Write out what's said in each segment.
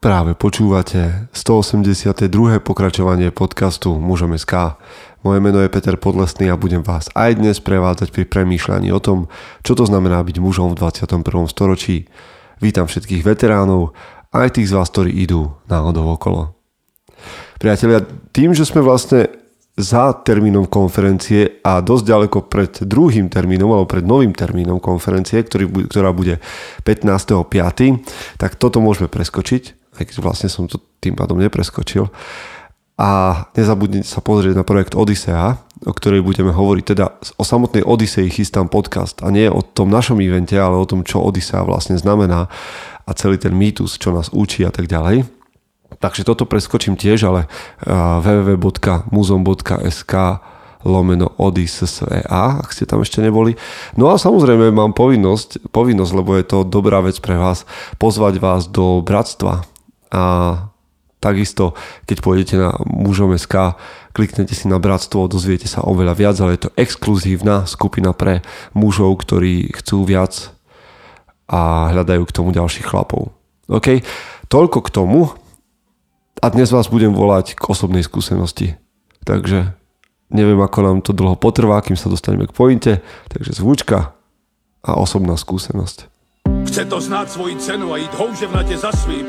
Práve počúvate 182. pokračovanie podcastu Mužom SK. Moje meno je Peter Podlesný a budem vás aj dnes prevádzať pri premýšľaní o tom, čo to znamená byť mužom v 21. storočí. Vítam všetkých veteránov, aj tých z vás, ktorí idú náhodou okolo. Priatelia, tým, že sme vlastne za termínom konferencie a dosť ďaleko pred druhým termínom alebo pred novým termínom konferencie, ktorý, ktorá bude 15.5., tak toto môžeme preskočiť aj keď vlastne som to tým pádom nepreskočil. A nezabudnite sa pozrieť na projekt Odisea, o ktorej budeme hovoriť. Teda o samotnej Odisei chystám podcast a nie o tom našom evente, ale o tom, čo Odisea vlastne znamená a celý ten mýtus, čo nás učí a tak ďalej. Takže toto preskočím tiež, ale www.muzom.sk lomeno odisea, ak ste tam ešte neboli. No a samozrejme mám povinnosť, povinnosť, lebo je to dobrá vec pre vás, pozvať vás do bratstva a takisto, keď pôjdete na mužom SK, kliknete si na bratstvo, dozviete sa oveľa viac, ale je to exkluzívna skupina pre mužov, ktorí chcú viac a hľadajú k tomu ďalších chlapov. OK? Toľko k tomu a dnes vás budem volať k osobnej skúsenosti. Takže neviem, ako nám to dlho potrvá, kým sa dostaneme k pointe, takže zvučka a osobná skúsenosť. Chce to znáť svoji cenu a ísť houževnate za svým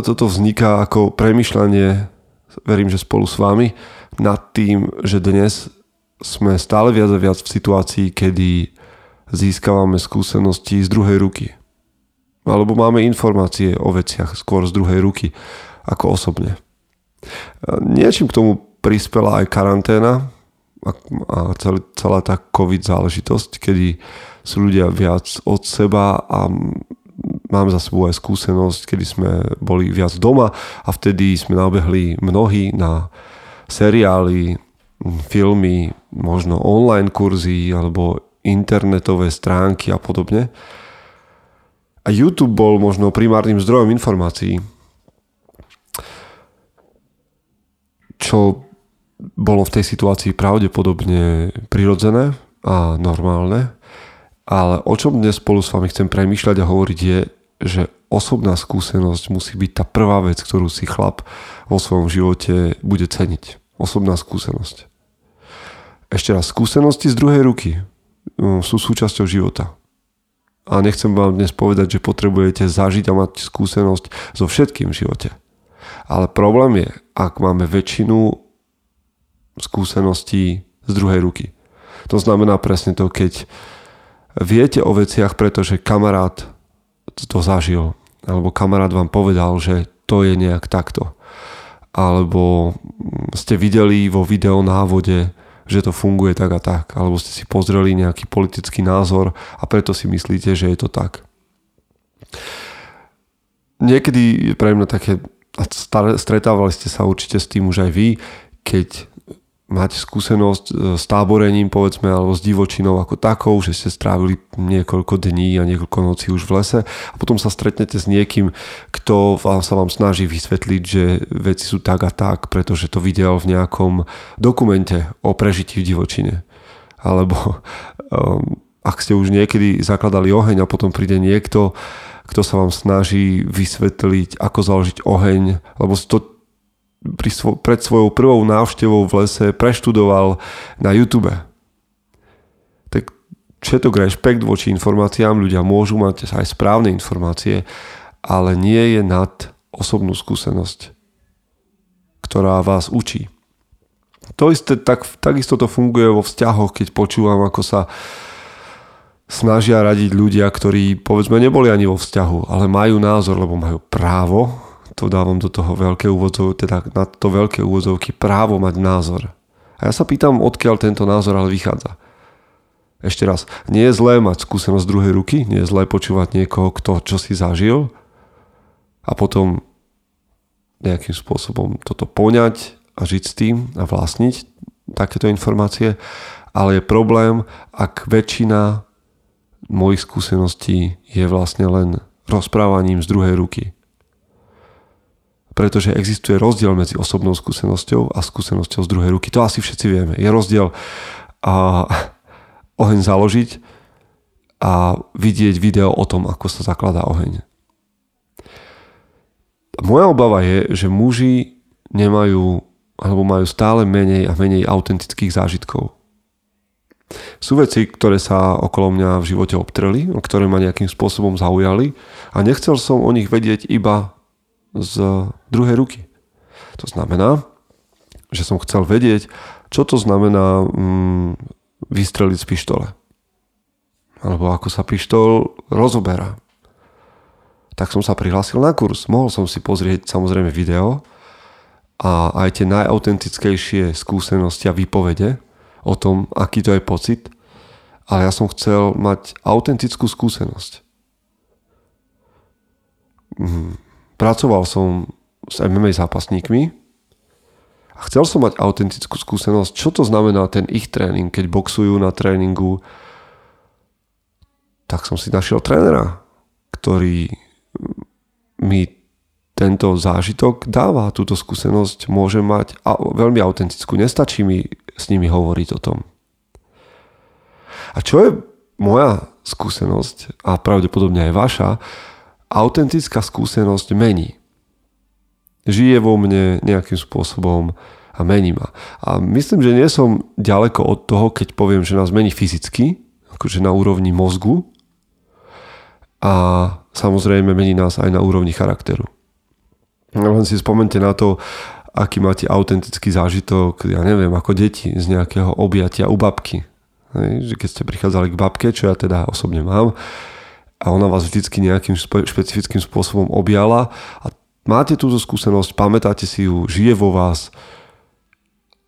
Celé toto vzniká ako premyšľanie, verím, že spolu s vami, nad tým, že dnes sme stále viac a viac v situácii, kedy získavame skúsenosti z druhej ruky. Alebo máme informácie o veciach skôr z druhej ruky ako osobne. Niečím k tomu prispela aj karanténa, a celá tá COVID záležitosť, kedy sú ľudia viac od seba a mám za sebou aj skúsenosť, kedy sme boli viac doma a vtedy sme nabehli mnohí na seriály, filmy, možno online kurzy alebo internetové stránky a podobne. A YouTube bol možno primárnym zdrojom informácií, čo bolo v tej situácii pravdepodobne prirodzené a normálne, ale o čom dnes spolu s vami chcem premýšľať a hovoriť je, že osobná skúsenosť musí byť tá prvá vec, ktorú si chlap vo svojom živote bude ceniť. Osobná skúsenosť. Ešte raz, skúsenosti z druhej ruky mm, sú súčasťou života. A nechcem vám dnes povedať, že potrebujete zažiť a mať skúsenosť so všetkým v živote. Ale problém je, ak máme väčšinu skúseností z druhej ruky. To znamená presne to, keď viete o veciach, pretože kamarát to zažil, alebo kamarát vám povedal, že to je nejak takto. Alebo ste videli vo videonávode, že to funguje tak a tak. Alebo ste si pozreli nejaký politický názor a preto si myslíte, že je to tak. Niekedy je pre mňa také, a stretávali ste sa určite s tým už aj vy, keď máte skúsenosť e, s táborením povedzme alebo s divočinou ako takou, že ste strávili niekoľko dní a niekoľko nocí už v lese a potom sa stretnete s niekým, kto vám, sa vám snaží vysvetliť, že veci sú tak a tak, pretože to videl v nejakom dokumente o prežití v divočine. Alebo um, ak ste už niekedy zakladali oheň a potom príde niekto, kto sa vám snaží vysvetliť, ako založiť oheň, lebo to pri svo- pred svojou prvou návštevou v lese preštudoval na YouTube. Tak všetok rešpekt voči informáciám, ľudia môžu mať aj správne informácie, ale nie je nad osobnú skúsenosť, ktorá vás učí. To isté, tak, takisto to funguje vo vzťahoch, keď počúvam, ako sa snažia radiť ľudia, ktorí povedzme neboli ani vo vzťahu, ale majú názor, lebo majú právo to dávam do toho veľké úvodzov, teda na to veľké úvodzovky právo mať názor. A ja sa pýtam, odkiaľ tento názor ale vychádza. Ešte raz, nie je zlé mať skúsenosť druhej ruky, nie je zlé počúvať niekoho, kto čo si zažil a potom nejakým spôsobom toto poňať a žiť s tým a vlastniť takéto informácie, ale je problém, ak väčšina mojich skúseností je vlastne len rozprávaním z druhej ruky. Pretože existuje rozdiel medzi osobnou skúsenosťou a skúsenosťou z druhej ruky. To asi všetci vieme. Je rozdiel a oheň založiť a vidieť video o tom, ako sa zakladá oheň. Moja obava je, že muži nemajú alebo majú stále menej a menej autentických zážitkov. Sú veci, ktoré sa okolo mňa v živote obtreli, ktoré ma nejakým spôsobom zaujali a nechcel som o nich vedieť iba z druhej ruky. To znamená, že som chcel vedieť, čo to znamená mm, vystreliť z pištole. Alebo ako sa pištol rozoberá. Tak som sa prihlásil na kurz. Mohol som si pozrieť samozrejme video a aj tie najautentickejšie skúsenosti a výpovede o tom, aký to je pocit. Ale ja som chcel mať autentickú skúsenosť. Mhm. Pracoval som s MMA zápasníkmi a chcel som mať autentickú skúsenosť, čo to znamená ten ich tréning, keď boxujú na tréningu. Tak som si našiel trénera, ktorý mi tento zážitok dáva, túto skúsenosť môže mať a veľmi autentickú. Nestačí mi s nimi hovoriť o tom. A čo je moja skúsenosť a pravdepodobne aj vaša, autentická skúsenosť mení žije vo mne nejakým spôsobom a mení ma. A myslím, že nie som ďaleko od toho, keď poviem, že nás mení fyzicky, akože na úrovni mozgu a samozrejme mení nás aj na úrovni charakteru. Len si spomente na to, aký máte autentický zážitok, ja neviem, ako deti z nejakého objatia u babky. Hej, že keď ste prichádzali k babke, čo ja teda osobne mám, a ona vás vždycky nejakým špecifickým spôsobom objala a máte túto skúsenosť, pamätáte si ju, žije vo vás,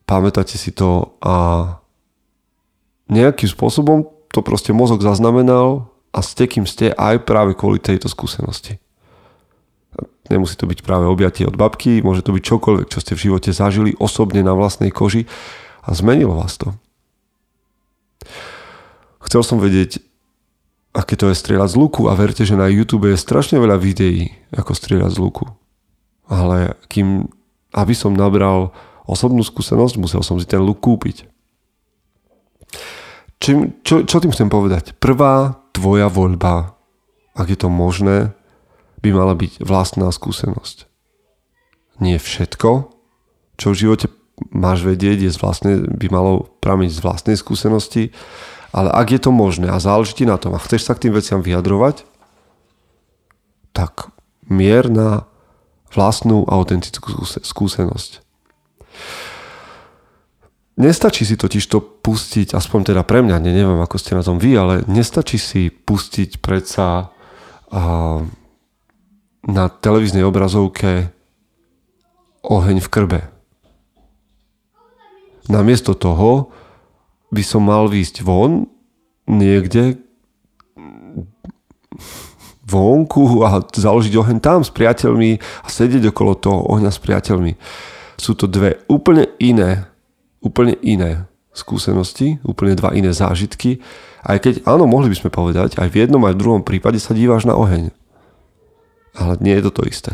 pamätáte si to a nejakým spôsobom to proste mozog zaznamenal a ste kým ste aj práve kvôli tejto skúsenosti. Nemusí to byť práve objatie od babky, môže to byť čokoľvek, čo ste v živote zažili osobne na vlastnej koži a zmenilo vás to. Chcel som vedieť, aké to je strieľať z luku a verte, že na YouTube je strašne veľa videí, ako strieľať z luku ale kým, aby som nabral osobnú skúsenosť, musel som si ten luk kúpiť. Čím, čo, čo tým chcem povedať? Prvá tvoja voľba, ak je to možné, by mala byť vlastná skúsenosť. Nie všetko, čo v živote máš vedieť, je z vlastnej, by malo pramiť z vlastnej skúsenosti, ale ak je to možné a záleží ti na tom a chceš sa k tým veciam vyjadrovať, tak mier na vlastnú autentickú skúsenosť. Nestačí si totiž to pustiť, aspoň teda pre mňa, neviem ako ste na tom vy, ale nestačí si pustiť predsa uh, na televíznej obrazovke oheň v krbe. Namiesto toho by som mal výjsť von niekde vonku a založiť oheň tam s priateľmi a sedieť okolo toho ohňa s priateľmi. Sú to dve úplne iné, úplne iné skúsenosti, úplne dva iné zážitky. Aj keď, áno, mohli by sme povedať, aj v jednom, aj v druhom prípade sa díváš na oheň. Ale nie je to to isté.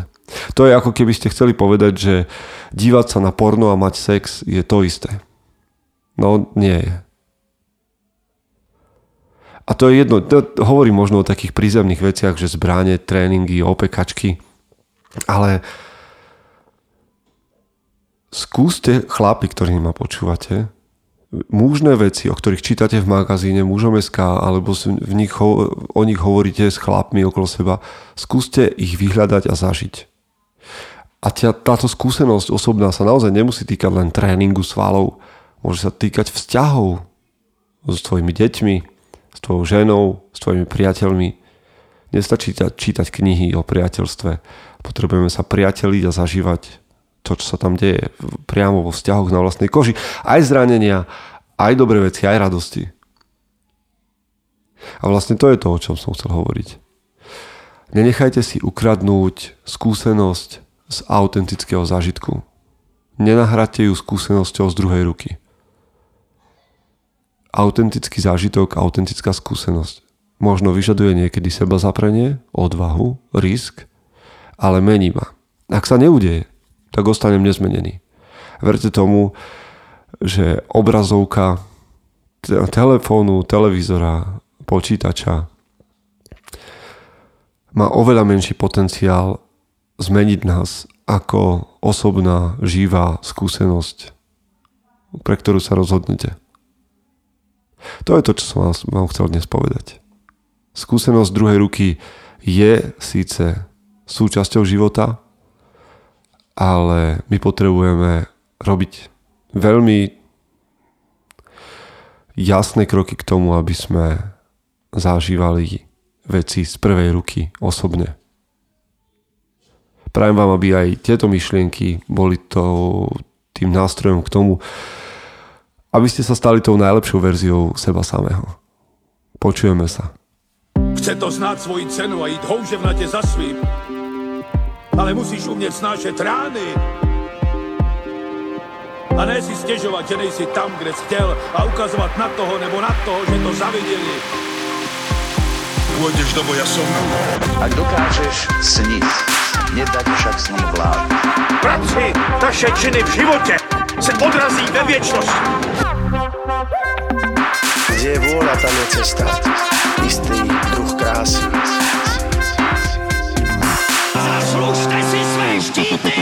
To je ako keby ste chceli povedať, že dívať sa na porno a mať sex je to isté. No nie je. A to je jedno, to hovorím možno o takých prízemných veciach, že zbráne, tréningy, opekačky, ale skúste chlapi, ktorí ma počúvate, mužné veci, o ktorých čítate v magazíne Mužom.sk alebo v nich, o nich hovoríte s chlapmi okolo seba, skúste ich vyhľadať a zažiť. A tia, táto skúsenosť osobná sa naozaj nemusí týkať len tréningu svalov, môže sa týkať vzťahov so svojimi deťmi, s tvojou ženou, s tvojimi priateľmi. Nestačí čítať knihy o priateľstve. Potrebujeme sa priateliť a zažívať to, čo sa tam deje priamo vo vzťahoch na vlastnej koži. Aj zranenia, aj dobré veci, aj radosti. A vlastne to je to, o čom som chcel hovoriť. Nenechajte si ukradnúť skúsenosť z autentického zážitku. Nenahráte ju skúsenosťou z druhej ruky. Autentický zážitok, autentická skúsenosť možno vyžaduje niekedy seba zaprenie, odvahu, risk, ale mení ma. Ak sa neudeje, tak ostanem nezmenený. Verte tomu, že obrazovka telefónu, televízora, počítača má oveľa menší potenciál zmeniť nás ako osobná, živá skúsenosť, pre ktorú sa rozhodnete. To je to, čo som vám chcel dnes povedať. Skúsenosť druhej ruky je síce súčasťou života, ale my potrebujeme robiť veľmi jasné kroky k tomu, aby sme zažívali veci z prvej ruky osobne. Prajem vám, aby aj tieto myšlienky boli to, tým nástrojom k tomu, aby ste sa stali tou najlepšou verziou seba samého. Počujeme sa. Chce to znát svoji cenu a jít houževnatě za svým. Ale musíš umět snášet rány a ne si stěžovat, že nejsi tam, kde jsi chtěl a ukazovat na toho nebo na toho, že to zaviděli. Pôjdeš do boja som. Ak dokážeš sniť, nedať však sním vlád. Práci, taše činy v životě se odrazí ve věčnosti. Kde je vôľa, tam je cesta. Istý druh krásy. Zaslužte si své štíty!